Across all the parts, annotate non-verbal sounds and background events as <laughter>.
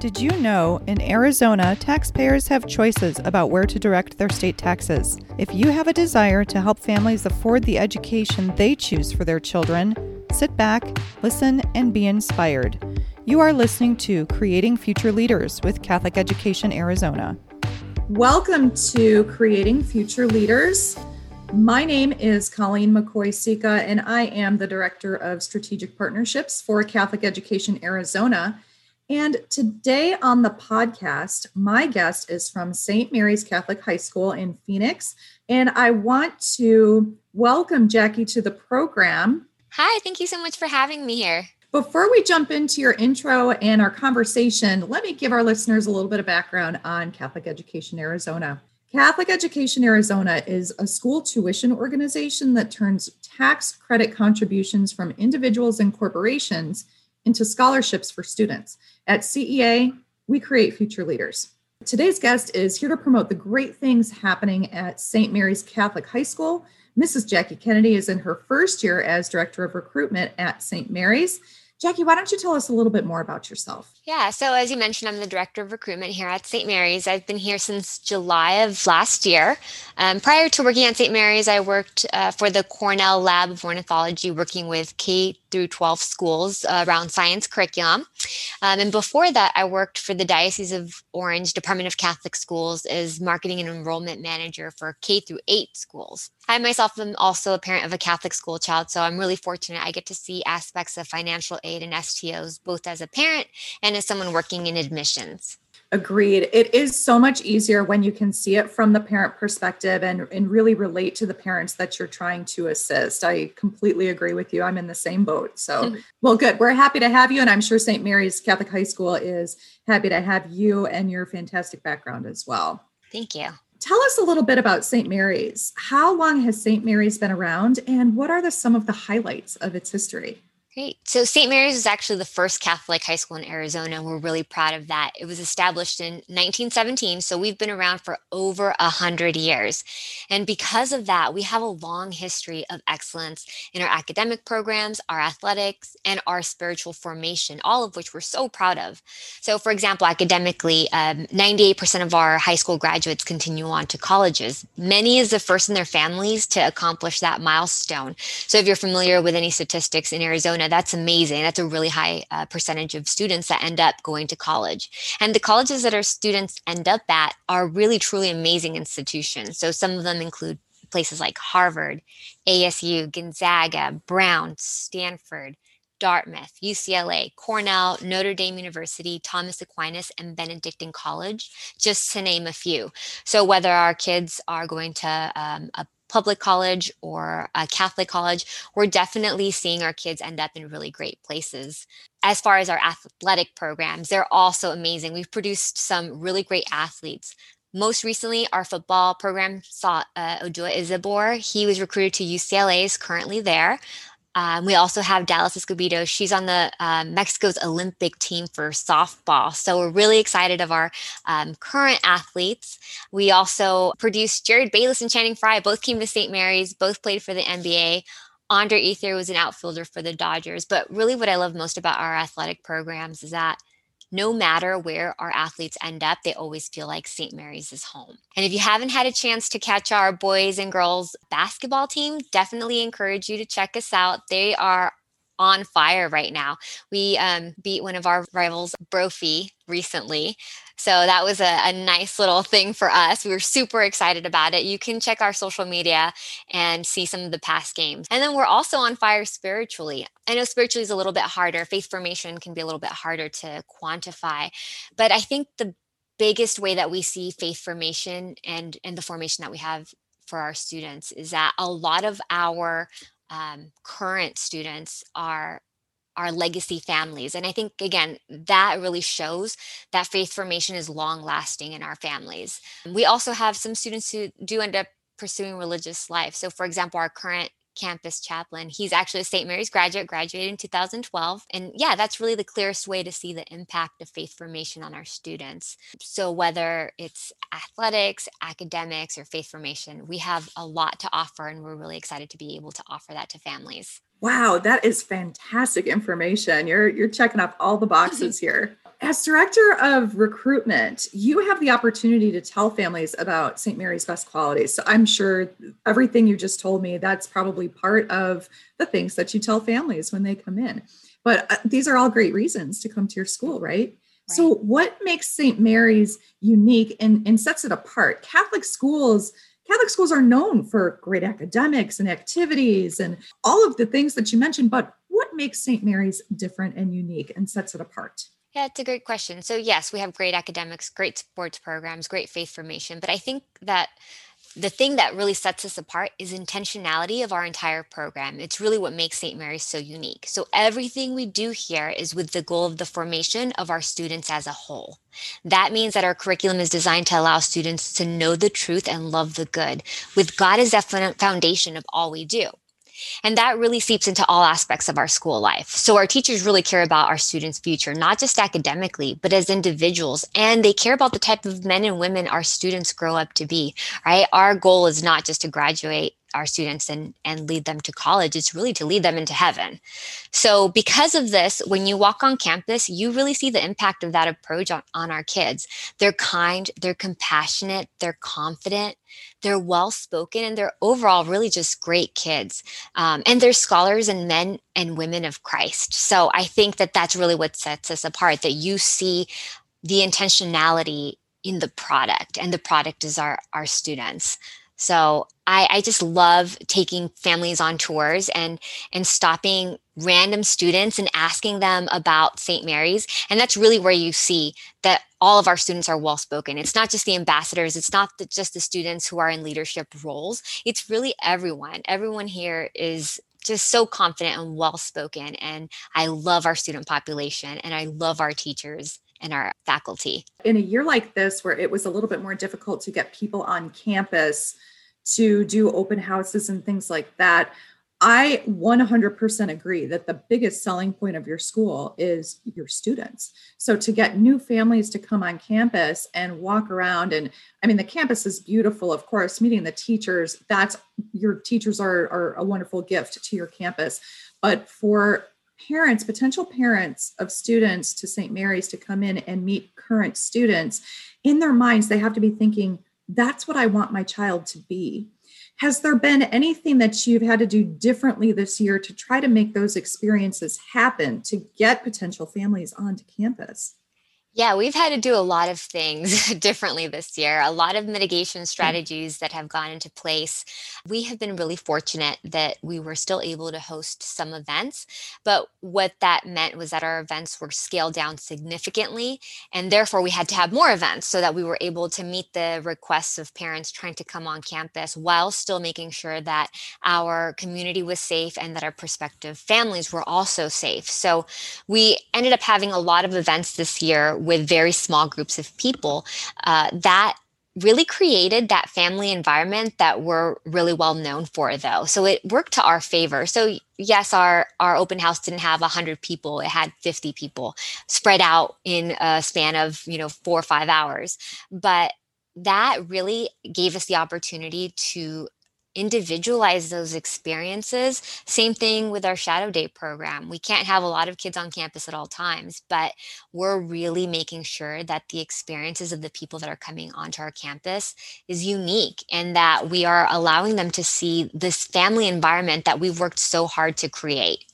Did you know in Arizona, taxpayers have choices about where to direct their state taxes? If you have a desire to help families afford the education they choose for their children, sit back, listen, and be inspired. You are listening to Creating Future Leaders with Catholic Education Arizona. Welcome to Creating Future Leaders. My name is Colleen McCoy Sika, and I am the Director of Strategic Partnerships for Catholic Education Arizona. And today on the podcast, my guest is from St. Mary's Catholic High School in Phoenix. And I want to welcome Jackie to the program. Hi, thank you so much for having me here. Before we jump into your intro and our conversation, let me give our listeners a little bit of background on Catholic Education Arizona. Catholic Education Arizona is a school tuition organization that turns tax credit contributions from individuals and corporations into scholarships for students. At CEA, we create future leaders. Today's guest is here to promote the great things happening at St. Mary's Catholic High School. Mrs. Jackie Kennedy is in her first year as Director of Recruitment at St. Mary's. Jackie, why don't you tell us a little bit more about yourself? Yeah, so as you mentioned, I'm the director of recruitment here at St. Mary's. I've been here since July of last year. Um, prior to working at St. Mary's, I worked uh, for the Cornell Lab of Ornithology, working with K through 12 schools uh, around science curriculum. Um, and before that, I worked for the Diocese of Orange Department of Catholic Schools as marketing and enrollment manager for K through 8 schools. I myself am also a parent of a Catholic school child, so I'm really fortunate I get to see aspects of financial aid and STOs both as a parent and as someone working in admissions. Agreed. It is so much easier when you can see it from the parent perspective and, and really relate to the parents that you're trying to assist. I completely agree with you. I'm in the same boat. So, <laughs> well, good. We're happy to have you. And I'm sure St. Mary's Catholic High School is happy to have you and your fantastic background as well. Thank you. Tell us a little bit about St. Mary's. How long has St. Mary's been around, and what are the, some of the highlights of its history? Great. So St. Mary's is actually the first Catholic high school in Arizona. We're really proud of that. It was established in 1917, so we've been around for over a hundred years. And because of that, we have a long history of excellence in our academic programs, our athletics, and our spiritual formation, all of which we're so proud of. So, for example, academically, um, 98% of our high school graduates continue on to colleges. Many is the first in their families to accomplish that milestone. So, if you're familiar with any statistics in Arizona, Arizona, that's amazing. That's a really high uh, percentage of students that end up going to college. And the colleges that our students end up at are really, truly amazing institutions. So some of them include places like Harvard, ASU, Gonzaga, Brown, Stanford, Dartmouth, UCLA, Cornell, Notre Dame University, Thomas Aquinas, and Benedictine College, just to name a few. So, whether our kids are going to um, a public college or a Catholic college, we're definitely seeing our kids end up in really great places. As far as our athletic programs, they're also amazing. We've produced some really great athletes. Most recently, our football program saw uh, Ojoa Isabor. He was recruited to UCLA, is currently there. Um, we also have Dallas Escobedo. She's on the uh, Mexico's Olympic team for softball. So we're really excited of our um, current athletes. We also produced Jerryd Bayless and Channing Frye. Both came to St. Mary's. Both played for the NBA. Andre Ethier was an outfielder for the Dodgers. But really, what I love most about our athletic programs is that no matter where our athletes end up, they always feel like St. Mary's is home. And if you haven't had a chance to catch our boys and girls basketball team, definitely encourage you to check us out. They are on fire right now. We um, beat one of our rivals, Brophy, recently. So that was a, a, nice little thing for us. We were super excited about it. You can check our social media and see some of the past games. And then we're also on fire spiritually. I know spiritually is a little bit harder. Faith formation can be a little bit harder to quantify. But I think the biggest way that we see faith formation and, and the formation that we have for our students is that a lot of our um, current students are our legacy families. And I think, again, that really shows that faith formation is long lasting in our families. We also have some students who do end up pursuing religious life. So, for example, our current campus chaplain. He's actually a St. Mary's graduate, graduated in 2012. And yeah, that's really the clearest way to see the impact of faith formation on our students. So, whether it's athletics, academics, or faith formation, we have a lot to offer, and we're really excited to be able to offer that to families. Wow, that is fantastic information. You're you're checking off all the boxes <laughs> here. As director of recruitment, you have the opportunity to tell families about St. Mary's best qualities. So I'm sure everything you just told me, that's probably part of the things that you tell families when they come in. But uh, these are all great reasons to come to your school, right? right. So, what makes St. Mary's unique and, and sets it apart? Catholic schools Catholic schools are known for great academics and activities and all of the things that you mentioned, but what makes St. Mary's different and unique and sets it apart? Yeah, it's a great question. So, yes, we have great academics, great sports programs, great faith formation, but I think that the thing that really sets us apart is intentionality of our entire program. It's really what makes St. Mary's so unique. So, everything we do here is with the goal of the formation of our students as a whole. That means that our curriculum is designed to allow students to know the truth and love the good, with God as the foundation of all we do. And that really seeps into all aspects of our school life. So our teachers really care about our students' future, not just academically, but as individuals. And they care about the type of men and women our students grow up to be, right? Our goal is not just to graduate our students and and lead them to college it's really to lead them into heaven. So because of this when you walk on campus you really see the impact of that approach on, on our kids. They're kind they're compassionate they're confident they're well spoken and they're overall really just great kids. Um, and they're scholars and men and women of christ. So i think that that's really what sets us apart that you see the intentionality in the product and the product is our our students so I, I just love taking families on tours and and stopping random students and asking them about St. Mary's. And that's really where you see that all of our students are well spoken. It's not just the ambassadors, it's not the, just the students who are in leadership roles. It's really everyone. Everyone here is just so confident and well spoken. And I love our student population and I love our teachers and our faculty. In a year like this, where it was a little bit more difficult to get people on campus, to do open houses and things like that. I 100% agree that the biggest selling point of your school is your students. So to get new families to come on campus and walk around and I mean the campus is beautiful of course meeting the teachers that's your teachers are are a wonderful gift to your campus but for parents potential parents of students to St. Mary's to come in and meet current students in their minds they have to be thinking that's what I want my child to be. Has there been anything that you've had to do differently this year to try to make those experiences happen to get potential families onto campus? Yeah, we've had to do a lot of things <laughs> differently this year, a lot of mitigation mm. strategies that have gone into place. We have been really fortunate that we were still able to host some events, but what that meant was that our events were scaled down significantly, and therefore we had to have more events so that we were able to meet the requests of parents trying to come on campus while still making sure that our community was safe and that our prospective families were also safe. So we ended up having a lot of events this year with very small groups of people, uh, that really created that family environment that we're really well known for though. So it worked to our favor. So yes our our open house didn't have 100 people. It had 50 people spread out in a span of you know four or five hours. But that really gave us the opportunity to individualize those experiences. Same thing with our Shadow Day program. We can't have a lot of kids on campus at all times, but we're really making sure that the experiences of the people that are coming onto our campus is unique and that we are allowing them to see this family environment that we've worked so hard to create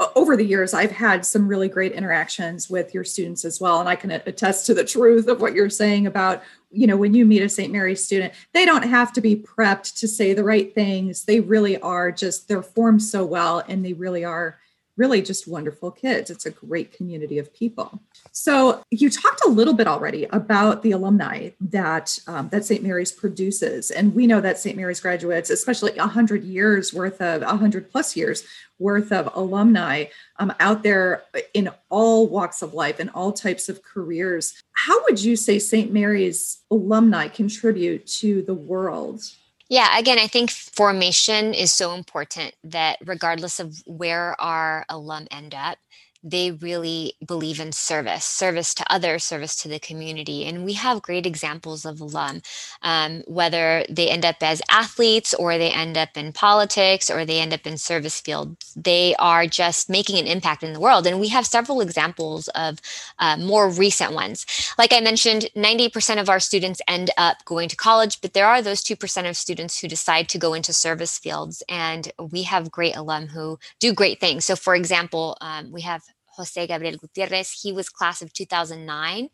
Uh, over the years, I've had some really great interactions with your students as well. And I can attest to the truth of what you're saying about, you know, when you meet a St. Mary's student, they don't have to be prepped to say the right things. They really are just, they're formed so well and they really are really just wonderful kids. It's a great community of people. So you talked a little bit already about the alumni that um, that St. Mary's produces, and we know that St. Mary's graduates, especially hundred years worth of hundred plus years worth of alumni um, out there in all walks of life and all types of careers. How would you say St. Mary's alumni contribute to the world? Yeah, again, I think formation is so important that regardless of where our alum end up, they really believe in service, service to others, service to the community. And we have great examples of alum, um, whether they end up as athletes or they end up in politics or they end up in service fields. They are just making an impact in the world. And we have several examples of uh, more recent ones. Like I mentioned, 90% of our students end up going to college, but there are those 2% of students who decide to go into service fields. And we have great alum who do great things. So, for example, um, we have Jose Gabriel Gutierrez. He was class of 2009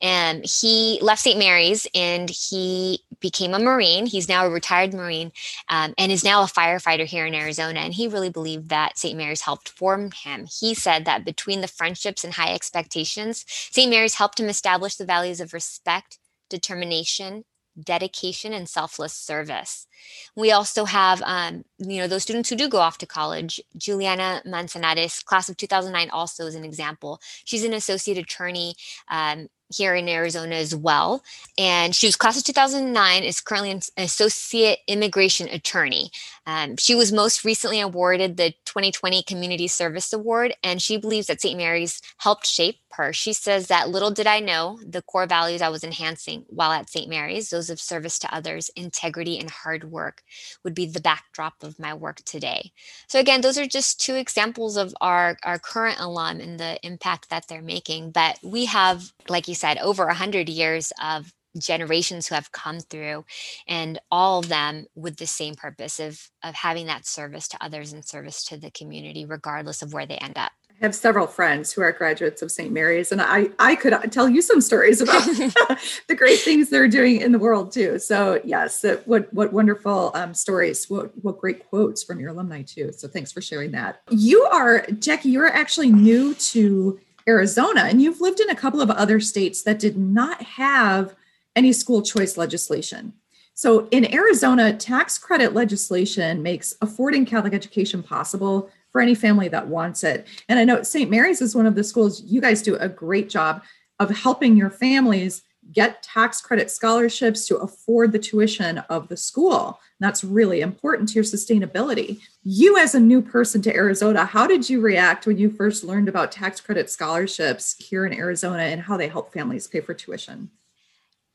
and he left St. Mary's and he became a Marine. He's now a retired Marine um, and is now a firefighter here in Arizona. And he really believed that St. Mary's helped form him. He said that between the friendships and high expectations, St. Mary's helped him establish the values of respect, determination, dedication and selfless service. We also have, um, you know, those students who do go off to college. Juliana Manzanares, class of 2009, also is an example. She's an associate attorney um, here in Arizona as well. And she was class of 2009, is currently an associate immigration attorney. Um, she was most recently awarded the 2020 Community Service Award, and she believes that St. Mary's helped shape her. She says that little did I know the core values I was enhancing while at St. Mary's, those of service to others, integrity, and hard work, would be the backdrop of my work today. So, again, those are just two examples of our, our current alum and the impact that they're making. But we have, like you said, over 100 years of generations who have come through and all of them with the same purpose of of having that service to others and service to the community regardless of where they end up I have several friends who are graduates of St. Mary's, and I, I could tell you some stories about <laughs> <laughs> the great things they're doing in the world too. So yes, what what wonderful um, stories, what what great quotes from your alumni too. So thanks for sharing that. You are Jackie. You're actually new to Arizona, and you've lived in a couple of other states that did not have any school choice legislation. So in Arizona, tax credit legislation makes affording Catholic education possible for any family that wants it. And I know St. Mary's is one of the schools you guys do a great job of helping your families get tax credit scholarships to afford the tuition of the school. That's really important to your sustainability. You, as a new person to Arizona, how did you react when you first learned about tax credit scholarships here in Arizona and how they help families pay for tuition?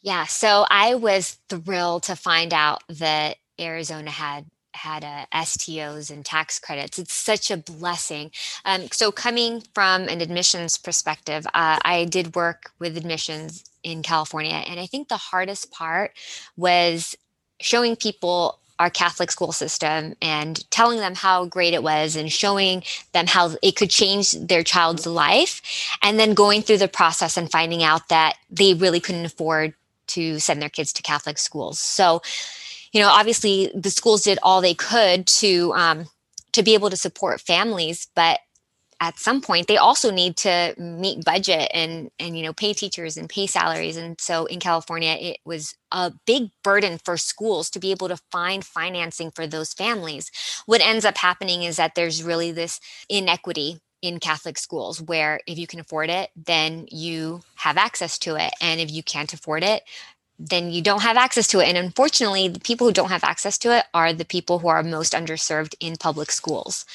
Yeah, so I was thrilled to find out that Arizona had had uh, STOs and tax credits. It's such a blessing. Um, so, coming from an admissions perspective, uh, I did work with admissions in California, and I think the hardest part was showing people our Catholic school system and telling them how great it was and showing them how it could change their child's life, and then going through the process and finding out that they really couldn't afford to send their kids to Catholic schools. So, you know, obviously the schools did all they could to um, to be able to support families, but at some point they also need to meet budget and and you know pay teachers and pay salaries and so in california it was a big burden for schools to be able to find financing for those families what ends up happening is that there's really this inequity in Catholic schools where if you can afford it, then you have access to it. And if you can't afford it, then you don't have access to it. And unfortunately, the people who don't have access to it are the people who are most underserved in public schools.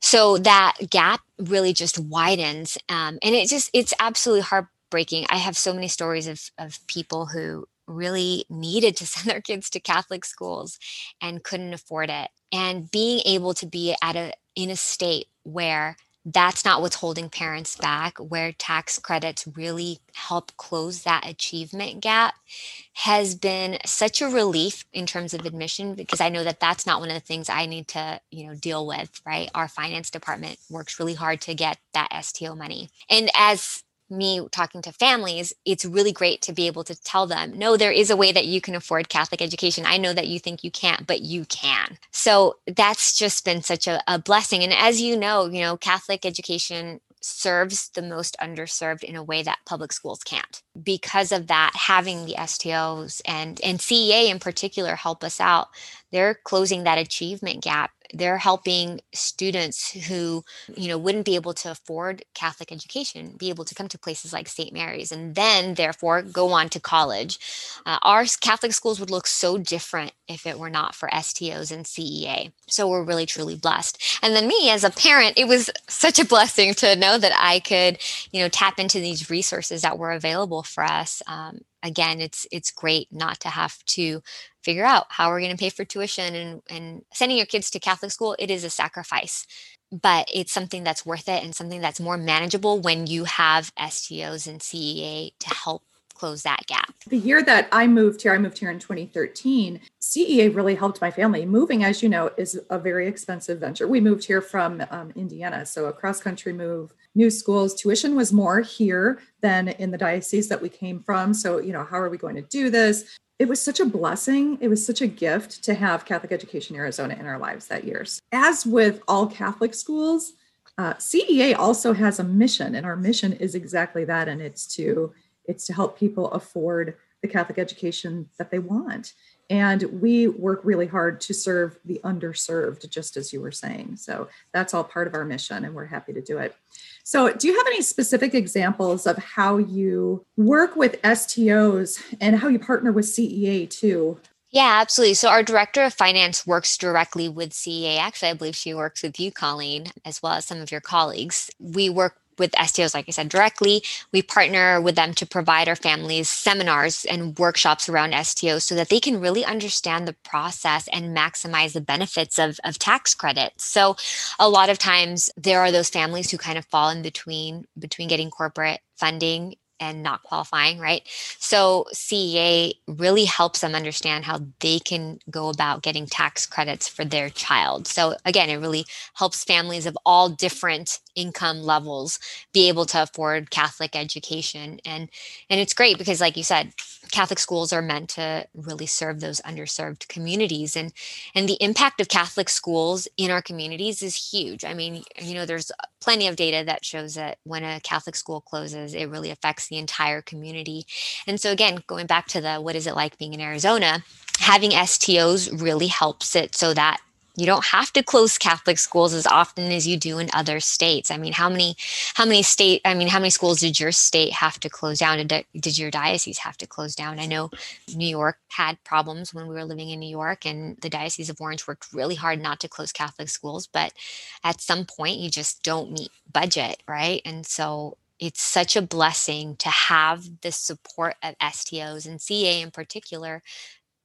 So that gap really just widens. Um, and it just, it's absolutely heartbreaking. I have so many stories of, of people who really needed to <laughs> send their kids to Catholic schools and couldn't afford it. And being able to be at a, in a state where that's not what's holding parents back, where tax credits really help close that achievement gap, has been such a relief in terms of admission because I know that that's not one of the things I need to, you know, deal with, right? Our finance department works really hard to get that STO money. And as me talking to families, it's really great to be able to tell them, no, there is a way that you can afford Catholic education. I know that you think you can't, but you can. So that's just been such a, a blessing. And as you know, you know, Catholic education serves the most underserved in a way that public schools can't. Because of that, having the STOs and, and CEA in particular help us out, they're closing that achievement gap they're helping students who you know wouldn't be able to afford catholic education be able to come to places like st mary's and then therefore go on to college. Uh, our catholic schools would look so different if it were not for stos and cea so we're really truly blessed. And then me as a parent it was such a blessing to know that i could you know tap into these resources that were available for us. Um, again it's it's great not to have to figure out how we're going to pay for tuition and and sending your kids to catholic school it is a sacrifice but it's something that's worth it and something that's more manageable when you have stos and cea to help close that gap. The year that I moved here, I moved here in 2013. CEA really helped my family. Moving, as you know, is a very expensive venture. We moved here from um, Indiana, so a cross country move new schools. Tuition was more here than in the diocese that we came from. So, you know, how are we going to do this? It was such a blessing. It was such a gift to have Catholic Education Arizona in our lives that year. As with all Catholic schools, uh, CEA also has a mission, and our mission is exactly that, and it's to it's to help people afford the Catholic education that they want. And we work really hard to serve the underserved, just as you were saying. So that's all part of our mission, and we're happy to do it. So, do you have any specific examples of how you work with STOs and how you partner with CEA too? Yeah, absolutely. So, our director of finance works directly with CEA. Actually, I believe she works with you, Colleen, as well as some of your colleagues. We work with STOs, like I said, directly. We partner with them to provide our families seminars and workshops around STOs so that they can really understand the process and maximize the benefits of, of tax credits. So a lot of times there are those families who kind of fall in between between getting corporate funding and not qualifying, right? So CEA really helps them understand how they can go about getting tax credits for their child. So again, it really helps families of all different income levels be able to afford Catholic education. And and it's great because like you said, Catholic schools are meant to really serve those underserved communities and and the impact of Catholic schools in our communities is huge. I mean, you know, there's plenty of data that shows that when a Catholic school closes, it really affects the entire community. And so again, going back to the what is it like being in Arizona, having STOs really helps it so that you don't have to close catholic schools as often as you do in other states. I mean how many how many state i mean how many schools did your state have to close down? Did, did your diocese have to close down? I know new york had problems when we were living in new york and the diocese of orange worked really hard not to close catholic schools but at some point you just don't meet budget right? And so it's such a blessing to have the support of STOs and CA in particular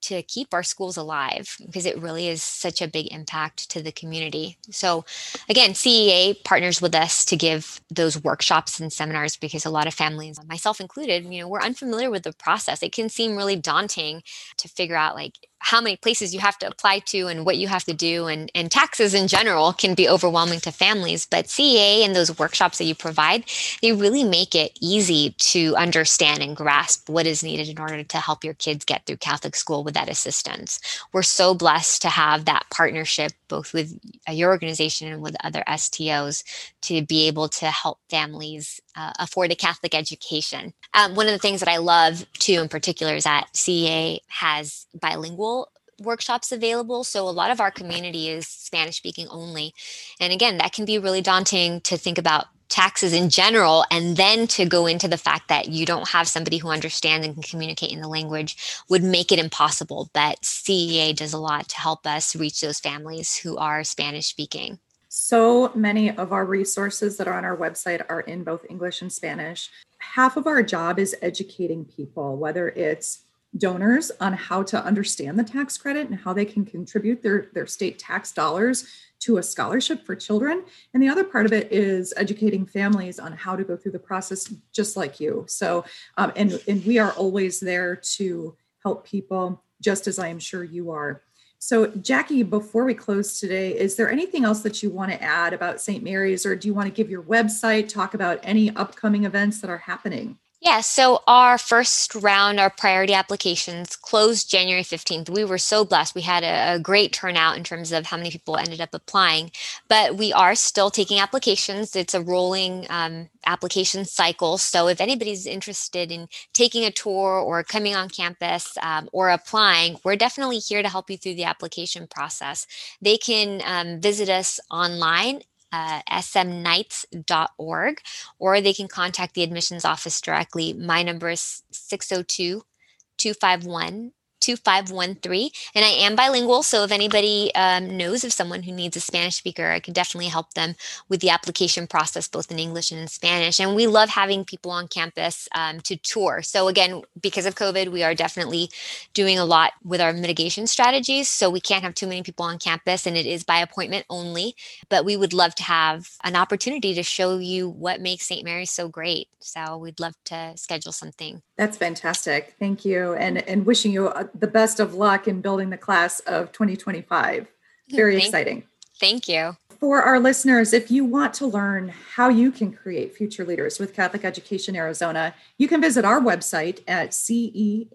to keep our schools alive because it really is such a big impact to the community. So, again, CEA partners with us to give those workshops and seminars because a lot of families, myself included, you know, we're unfamiliar with the process. It can seem really daunting to figure out like how many places you have to apply to and what you have to do. And, and taxes in general can be overwhelming to families but cea and those workshops that you provide they really make it easy to understand and grasp what is needed in order to help your kids get through catholic school with that assistance. We're so blessed to have that partnership both with your organization and with other stos to be able to help families uh, afford a Catholic education. Um, one of the things that I love too, in particular, is that CEA has bilingual workshops available. So a lot of our community is Spanish speaking only. And again, that can be really daunting to think about taxes in general and then to go into the fact that you don't have somebody who understands and can communicate in the language would make it impossible but CEA does a lot to help us reach those families who are spanish speaking so many of our resources that are on our website are in both English and Spanish. Half of our job is educating people, whether it's donors on how to understand the tax credit and how they can contribute their, their state tax dollars to a scholarship for children. And the other part of it is educating families on how to go through the process, just like you. So, um, and, and we are always there to help people, just as I am sure you are. So, Jackie, before we close today, is there anything else that you want to add about St. Mary's, or do you want to give your website, talk about any upcoming events that are happening? Yeah, so our first round, our priority applications closed January 15th. We were so blessed. We had a, a, great turnout in terms of how many people ended up applying, but we are still taking applications. It's a rolling um, application cycle. So if anybody's interested in taking a tour or coming on campus um, or applying, we're definitely here to help you through the application process. They can um, visit us online uh, smknights.org, or they can contact the admissions office directly. My number is 602 251 2513. And I am bilingual. So if anybody um, knows of someone who needs a Spanish speaker, I can definitely help them with the application process, both in English and in Spanish. And we love having people on campus um, to tour. So again, because of COVID, we are definitely doing a lot with our mitigation strategies. So we can't have too many people on campus and it is by appointment only. But we would love to have an opportunity to show you what makes St. Mary's so great. So we'd love to schedule something. That's fantastic. Thank you. And, and wishing you uh, the best of luck in building the class of 2025. Very thank, exciting. Thank you. For our listeners, if you want to learn how you can create future leaders with Catholic Education Arizona, you can visit our website at ceaz.org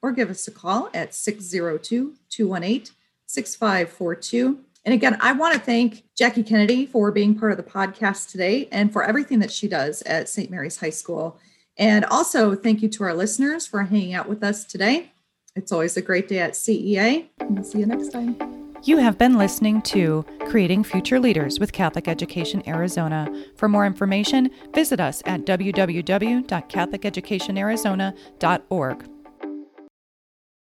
or give us a call at 602 218 6542. And again, I want to thank Jackie Kennedy for being part of the podcast today and for everything that she does at St. Mary's High School. And also, thank you to our listeners for hanging out with us today. It's always a great day at CEA. And we'll see you next time. You have been listening to Creating Future Leaders with Catholic Education Arizona. For more information, visit us at www.catholiceducationarizona.org.